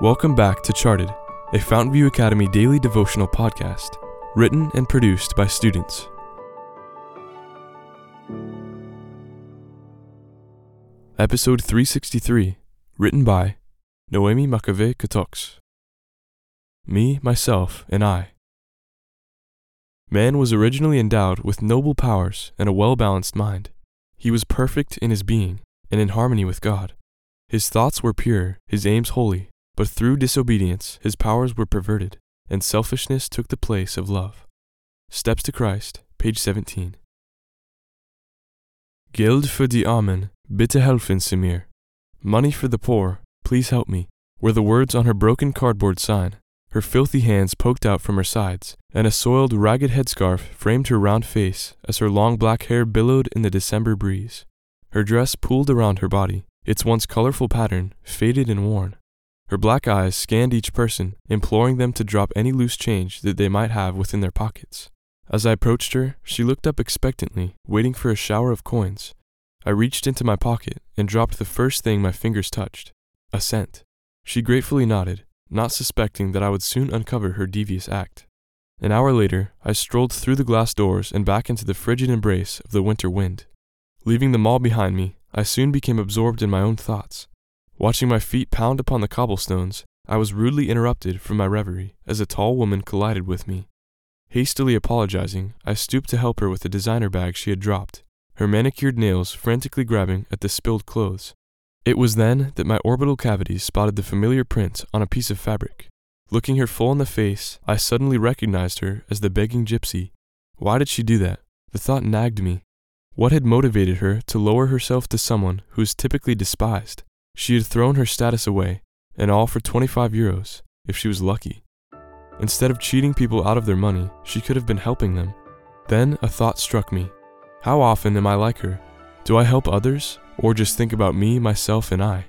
Welcome back to Charted, a Fountain View Academy daily devotional podcast, written and produced by students. Episode 363, written by Noemi Makave Katoks. Me, myself, and I. Man was originally endowed with noble powers and a well balanced mind. He was perfect in his being and in harmony with God. His thoughts were pure, his aims holy, but through disobedience his powers were perverted, and selfishness took the place of love. Steps to Christ, page 17. Geld für die Armen, bitte helfen Sie mir. Money for the poor, please help me, were the words on her broken cardboard sign. Her filthy hands poked out from her sides, and a soiled, ragged headscarf framed her round face as her long black hair billowed in the December breeze. Her dress pooled around her body, its once colorful pattern faded and worn. Her black eyes scanned each person, imploring them to drop any loose change that they might have within their pockets. As I approached her, she looked up expectantly, waiting for a shower of coins. I reached into my pocket and dropped the first thing my fingers touched a cent. She gratefully nodded, not suspecting that I would soon uncover her devious act. An hour later, I strolled through the glass doors and back into the frigid embrace of the winter wind. Leaving the mall behind me, I soon became absorbed in my own thoughts. Watching my feet pound upon the cobblestones, I was rudely interrupted from my reverie as a tall woman collided with me. Hastily apologizing, I stooped to help her with the designer bag she had dropped, her manicured nails frantically grabbing at the spilled clothes. It was then that my orbital cavities spotted the familiar print on a piece of fabric. Looking her full in the face, I suddenly recognized her as the begging gypsy. Why did she do that? The thought nagged me. What had motivated her to lower herself to someone who is typically despised? She had thrown her status away, and all for 25 euros, if she was lucky. Instead of cheating people out of their money, she could have been helping them. Then a thought struck me. How often am I like her? Do I help others, or just think about me, myself, and I?